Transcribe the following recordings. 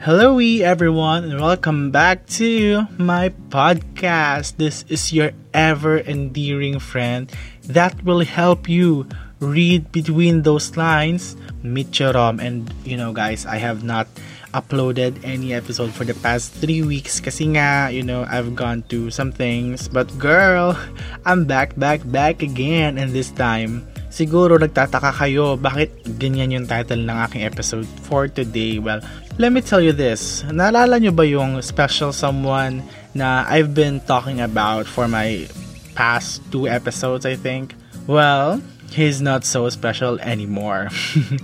Hello, everyone, and welcome back to my podcast. This is your ever endearing friend that will help you read between those lines, Mitchorom. And you know, guys, I have not uploaded any episode for the past three weeks kasi you know, I've gone to some things. But girl, I'm back, back, back again. And this time, Siguro nagtataka kayo bakit ganyan yung title ng aking episode for today. Well, let me tell you this. Naalala nyo ba yung special someone na I've been talking about for my past two episodes, I think? Well, he's not so special anymore.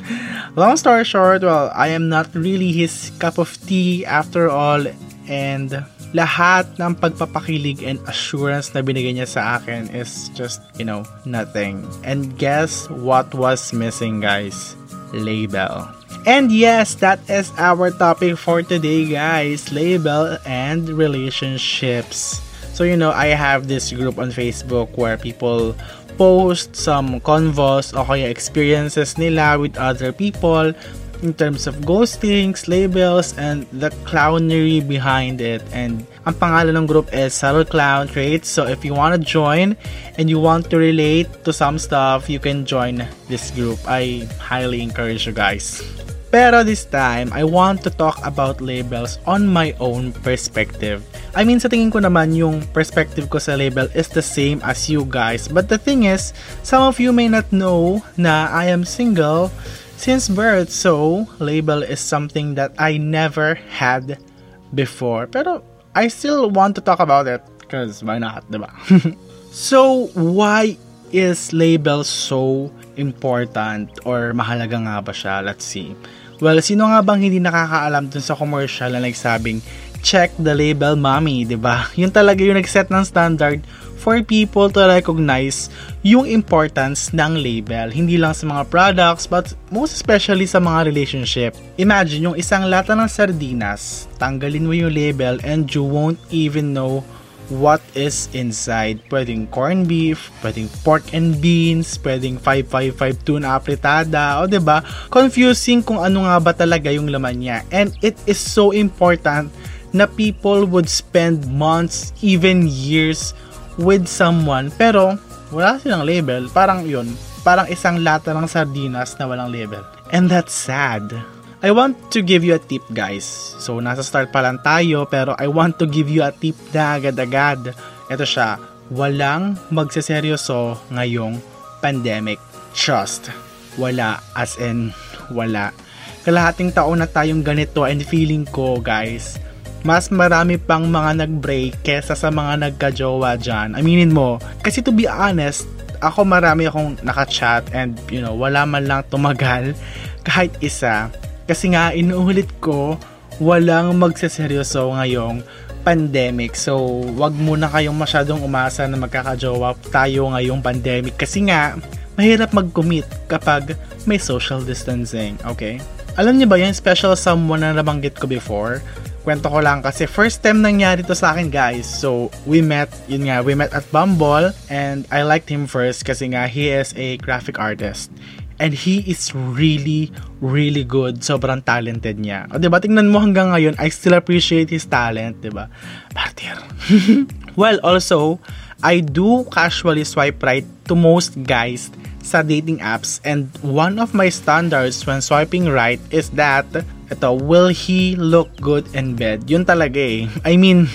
Long story short, well, I am not really his cup of tea after all and lahat ng pagpapakilig and assurance na binigay niya sa akin is just, you know, nothing. And guess what was missing, guys? Label. And yes, that is our topic for today, guys. Label and relationships. So, you know, I have this group on Facebook where people post some convos o kaya experiences nila with other people in terms of ghostings, labels, and the clownery behind it. And ang pangalan ng group is Subtle Clown Traits. So if you want join and you want to relate to some stuff, you can join this group. I highly encourage you guys. Pero this time, I want to talk about labels on my own perspective. I mean, sa tingin ko naman, yung perspective ko sa label is the same as you guys. But the thing is, some of you may not know na I am single since birth. So, label is something that I never had before. Pero, I still want to talk about it because why not, diba? so, why is label so important or mahalaga nga ba siya? Let's see. Well, sino nga bang hindi nakakaalam dun sa commercial na nagsabing, check the label mommy, di ba? Yun talaga yung nag-set ng standard for people to recognize yung importance ng label. Hindi lang sa mga products, but most especially sa mga relationship. Imagine yung isang lata ng sardinas, tanggalin mo yung label and you won't even know what is inside. Pwedeng corned beef, pwedeng pork and beans, pwedeng 5552 tuna apretada, o ba diba? Confusing kung ano nga ba talaga yung laman niya. And it is so important na people would spend months, even years with someone pero wala silang label. Parang yun, parang isang lata ng sardinas na walang label. And that's sad. I want to give you a tip guys. So nasa start pa lang tayo pero I want to give you a tip na agad-agad. Ito siya, walang magseseryoso ngayong pandemic. Trust. Wala as in wala. Kalahating taon na tayong ganito and feeling ko guys, mas marami pang mga nag-break kesa sa mga nagka-jowa dyan. Aminin mo. Kasi to be honest, ako marami akong naka-chat and you know, wala man lang tumagal kahit isa. Kasi nga, inuulit ko, walang magseseryoso ngayong pandemic. So, wag muna kayong masyadong umasa na magkakajowa tayo ngayong pandemic. Kasi nga, mahirap mag-commit kapag may social distancing. Okay? Alam niyo ba yung special someone na nabanggit ko before? Kwento ko lang kasi first time nangyari to sa akin guys. So, we met, yun nga, we met at Bumble and I liked him first kasi nga he is a graphic artist. And he is really, really good. Sobrang talented niya. O, diba? Tingnan mo hanggang ngayon, I still appreciate his talent, diba? Martyr. well, also, I do casually swipe right to most guys sa dating apps and one of my standards when swiping right is that ito, will he look good in bed? Yun talaga eh. I mean,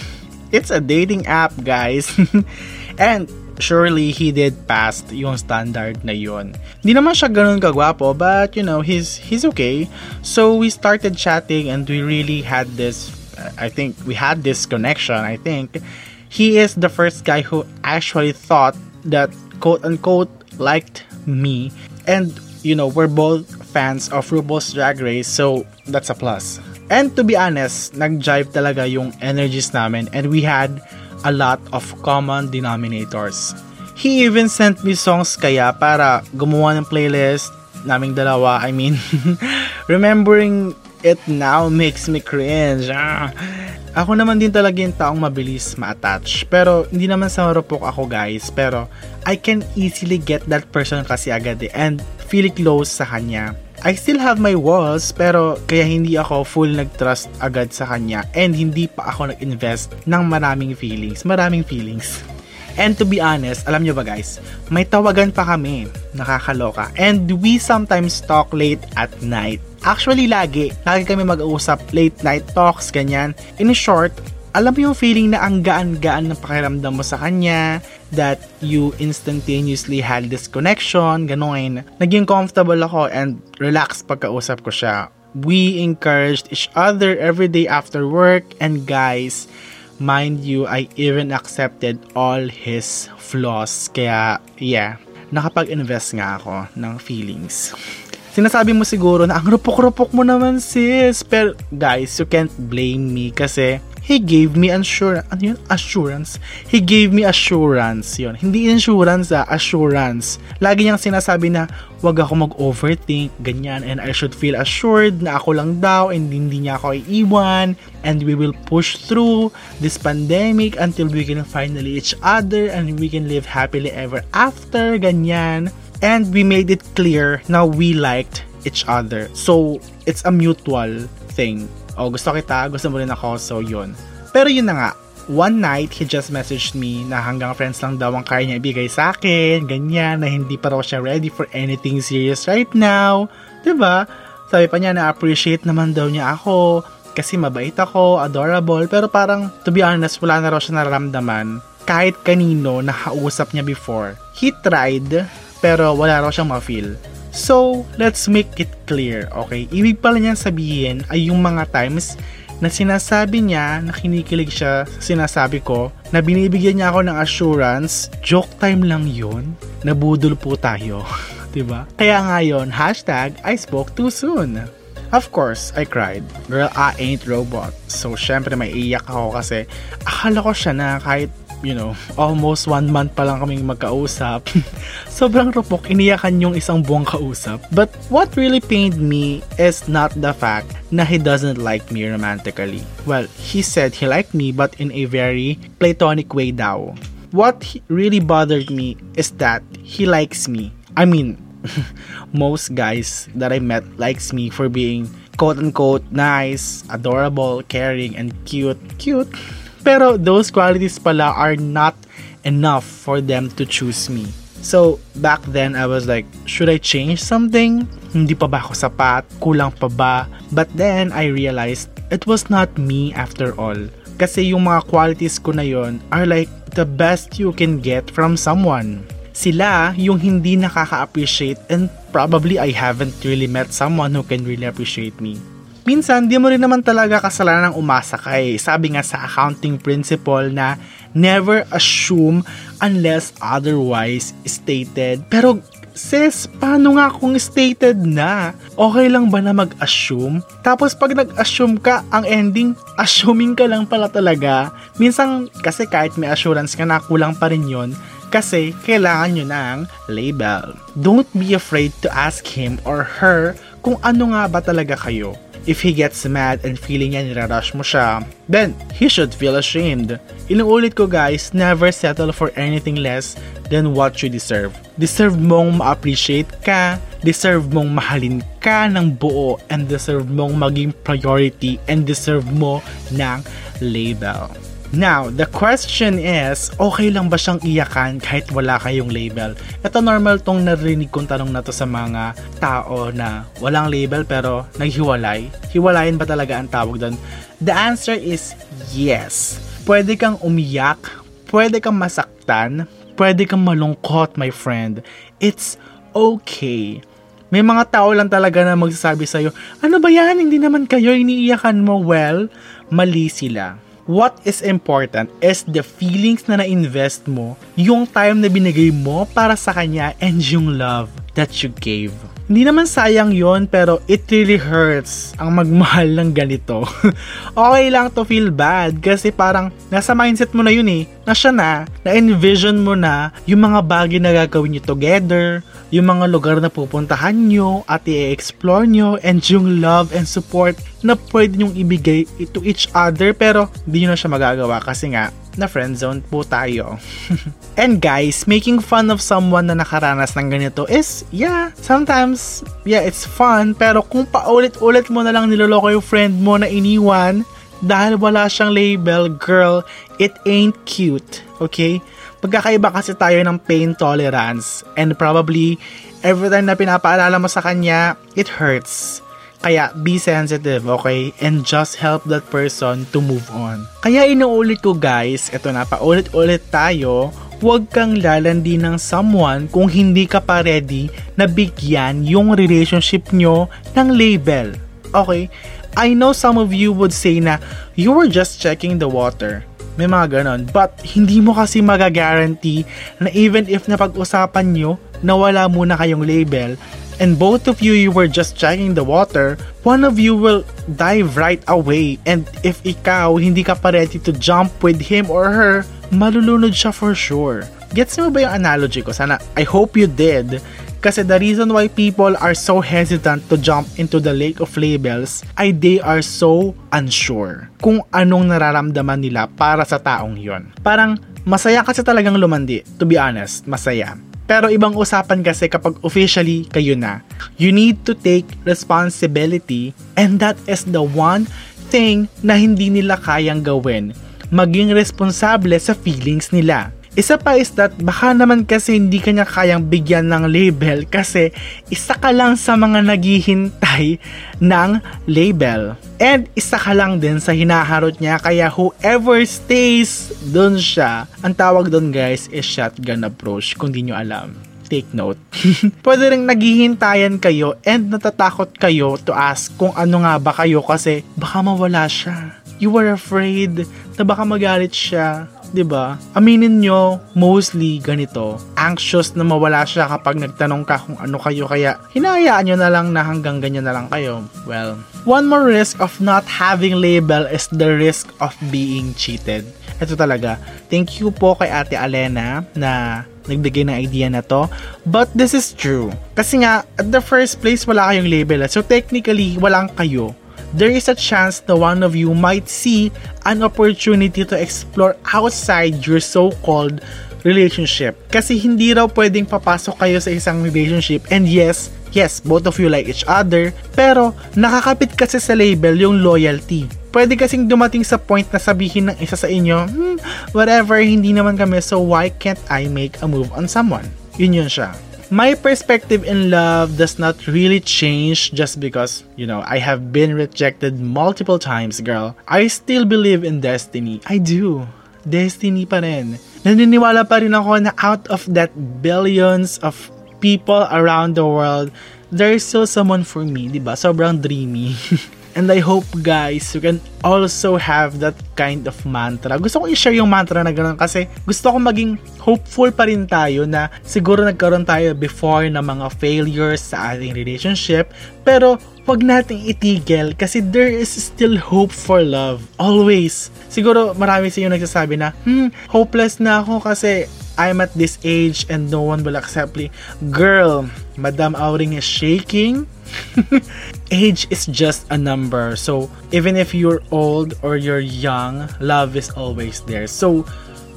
it's a dating app, guys. and surely he did pass yung standard na yun. Hindi naman siya ganun kagwapo, but you know, he's he's okay. So we started chatting and we really had this I think we had this connection, I think. He is the first guy who actually thought that quote unquote liked me and you know, we're both fans of RuPaul's Drag Race, so that's a plus. And to be honest, nag-jive talaga yung energies namin and we had a lot of common denominators. He even sent me songs kaya para gumawa ng playlist naming dalawa. I mean, remembering it now makes me cringe. Ah. Ako naman din talaga yung taong mabilis ma-attach. Pero hindi naman sa marupok ako guys. Pero I can easily get that person kasi agad eh. And feel close sa kanya. I still have my walls pero kaya hindi ako full nag-trust agad sa kanya and hindi pa ako nag-invest ng maraming feelings. Maraming feelings. And to be honest, alam nyo ba guys, may tawagan pa kami, nakakaloka. And we sometimes talk late at night. Actually, lagi. Lagi kami mag-uusap late night talks, ganyan. In short, alam mo yung feeling na ang gaan-gaan ng pakiramdam mo sa kanya, that you instantaneously had this connection, gano'n. Naging comfortable ako and relaxed pagkausap ko siya. We encouraged each other every day after work and guys, Mind you, I even accepted all his flaws. Kaya, yeah, nakapag-invest nga ako ng feelings. Sinasabi mo siguro na ang rupok-rupok mo naman sis. Pero guys, you can't blame me kasi He gave me assurance. Ano yun? Assurance. He gave me assurance. Yun. Hindi insurance ah, assurance. Lagi niyang sinasabi na wag ako mag-overthink, ganyan, and I should feel assured na ako lang daw and hindi niya ako iiwan and we will push through this pandemic until we can finally each other and we can live happily ever after, ganyan. And we made it clear na we liked each other. So, it's a mutual thing oh, gusto kita, gusto mo rin ako, so yun. Pero yun na nga, one night, he just messaged me na hanggang friends lang daw ang kaya niya ibigay sa akin, ganyan, na hindi pa raw siya ready for anything serious right now. ba? Diba? Sabi pa niya na appreciate naman daw niya ako, kasi mabait ako, adorable, pero parang, to be honest, wala na raw siya nararamdaman kahit kanino na kausap niya before. He tried, pero wala raw siyang ma-feel. So, let's make it clear, okay? Ibig pala niyan sabihin ay yung mga times na sinasabi niya na kinikilig siya sa sinasabi ko, na binibigyan niya ako ng assurance, joke time lang yun, nabudol po tayo. ba? diba? Kaya ngayon, hashtag I spoke too soon. Of course, I cried. Girl, I ain't robot. So, syempre may iyak ako kasi akala ko siya na kahit you know, almost one month pa lang kaming magkausap. Sobrang rupok, iniyakan yung isang buwang kausap. But what really pained me is not the fact na he doesn't like me romantically. Well, he said he liked me but in a very platonic way daw. What really bothered me is that he likes me. I mean, most guys that I met likes me for being quote unquote nice, adorable, caring, and cute. Cute? Pero those qualities pala are not enough for them to choose me. So, back then, I was like, should I change something? Hindi pa ba ako sapat? Kulang pa ba? But then, I realized, it was not me after all. Kasi yung mga qualities ko na yon are like the best you can get from someone. Sila yung hindi nakaka-appreciate and probably I haven't really met someone who can really appreciate me. Minsan, di mo rin naman talaga kasalanan ng umasa ka eh. Sabi nga sa accounting principle na never assume unless otherwise stated. Pero sis, paano nga kung stated na? Okay lang ba na mag-assume? Tapos pag nag-assume ka, ang ending, assuming ka lang pala talaga. Minsan, kasi kahit may assurance ka na, kulang pa rin yon kasi kailangan nyo ng label. Don't be afraid to ask him or her kung ano nga ba talaga kayo. If he gets mad and feeling niya nirarush mo siya, then he should feel ashamed. Inuulit ko guys, never settle for anything less than what you deserve. Deserve mong ma-appreciate ka, deserve mong mahalin ka ng buo, and deserve mong maging priority, and deserve mo ng label. Now, the question is, okay lang ba siyang iyakan kahit wala kayong label? Ito normal tong narinig kong tanong na to sa mga tao na walang label pero naghiwalay. Hiwalayin ba talaga ang tawag doon? The answer is yes. Pwede kang umiyak, pwede kang masaktan, pwede kang malungkot, my friend. It's okay. May mga tao lang talaga na magsasabi sa'yo, ano ba yan, hindi naman kayo iniiyakan mo? Well, mali sila what is important is the feelings na na-invest mo, yung time na binigay mo para sa kanya, and yung love that you gave. Hindi naman sayang yon pero it really hurts ang magmahal ng ganito. okay lang to feel bad kasi parang nasa mindset mo na yun eh, na siya na, na-envision mo na yung mga bagay na gagawin nyo together, yung mga lugar na pupuntahan nyo at i-explore nyo, and yung love and support na pwede nyong ibigay to each other pero hindi nyo na siya magagawa kasi nga na friend zone po tayo. And guys, making fun of someone na nakaranas ng ganito is, yeah, sometimes, yeah, it's fun. Pero kung paulit-ulit mo na lang niloloko yung friend mo na iniwan, dahil wala siyang label, girl, it ain't cute. Okay? Pagkakaiba kasi tayo ng pain tolerance and probably every time na pinapaalala mo sa kanya, it hurts. Kaya be sensitive, okay? And just help that person to move on. Kaya inuulit ko guys, eto na pa ulit-ulit tayo, huwag kang lalandi ng someone kung hindi ka pa ready na bigyan yung relationship nyo ng label. Okay? I know some of you would say na you were just checking the water. May mga ganon. But hindi mo kasi magagaranty na even if napag-usapan nyo na wala muna kayong label, and both of you you were just checking the water, one of you will dive right away. And if ikaw hindi ka pa ready to jump with him or her, malulunod siya for sure. Gets mo ba yung analogy ko? Sana, I hope you did. Kasi the reason why people are so hesitant to jump into the lake of labels ay they are so unsure kung anong nararamdaman nila para sa taong yon. Parang masaya kasi talagang lumandi, to be honest, masaya. Pero ibang usapan kasi kapag officially kayo na. You need to take responsibility and that is the one thing na hindi nila kayang gawin. Maging responsable sa feelings nila. Isa pa is that baka naman kasi hindi kanya kayang bigyan ng label kasi isa ka lang sa mga naghihintay ng label. And isa ka lang din sa hinaharot niya kaya whoever stays dun siya, ang tawag dun guys is shotgun approach kung di nyo alam take note. Pwede rin naghihintayan kayo and natatakot kayo to ask kung ano nga ba kayo kasi baka mawala siya. You were afraid na baka magalit siya 'di ba? Aminin nyo, mostly ganito. Anxious na mawala siya kapag nagtanong ka kung ano kayo kaya hinayaan nyo na lang na hanggang ganyan na lang kayo. Well, one more risk of not having label is the risk of being cheated. Ito talaga. Thank you po kay Ate Alena na nagbigay ng idea na to. But this is true. Kasi nga, at the first place, wala kayong label. So technically, walang kayo there is a chance that one of you might see an opportunity to explore outside your so-called relationship. Kasi hindi raw pwedeng papasok kayo sa isang relationship and yes, yes, both of you like each other, pero nakakapit kasi sa label yung loyalty. Pwede kasing dumating sa point na sabihin ng isa sa inyo, hmm, whatever, hindi naman kami, so why can't I make a move on someone? Yun yun siya my perspective in love does not really change just because, you know, I have been rejected multiple times, girl. I still believe in destiny. I do. Destiny pa rin. Naniniwala pa rin ako na out of that billions of people around the world, there is still someone for me, di ba? Sobrang dreamy. And I hope guys, you can also have that kind of mantra. Gusto ko i-share yung mantra na gano'n kasi gusto ko maging hopeful pa rin tayo na siguro nagkaroon tayo before na mga failures sa ating relationship pero wag nating itigil kasi there is still hope for love. Always. Siguro marami sa inyo nagsasabi na, hmm, hopeless na ako kasi I'm at this age and no one will accept me. Girl, Madam Auring is shaking. Age is just a number. So, even if you're old or you're young, love is always there. So,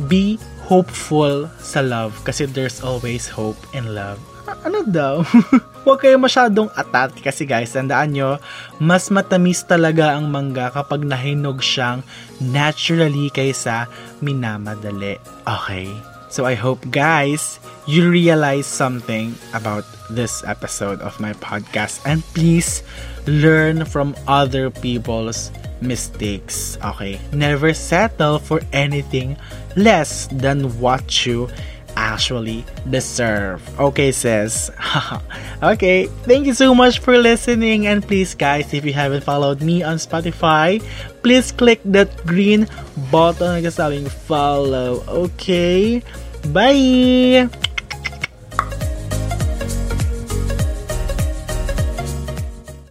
be hopeful sa love kasi there's always hope in love. Ano daw? Huwag kayo masyadong atat kasi guys, tandaan nyo, mas matamis talaga ang mangga kapag nahinog siyang naturally kaysa minamadali. Okay? So I hope, guys, you realize something about this episode of my podcast and please learn from other people's mistakes. Okay? Never settle for anything less than what you actually deserve. Okay, sis. okay, thank you so much for listening. And please, guys, if you haven't followed me on Spotify, please click that green button na kasabing follow. Okay? Bye!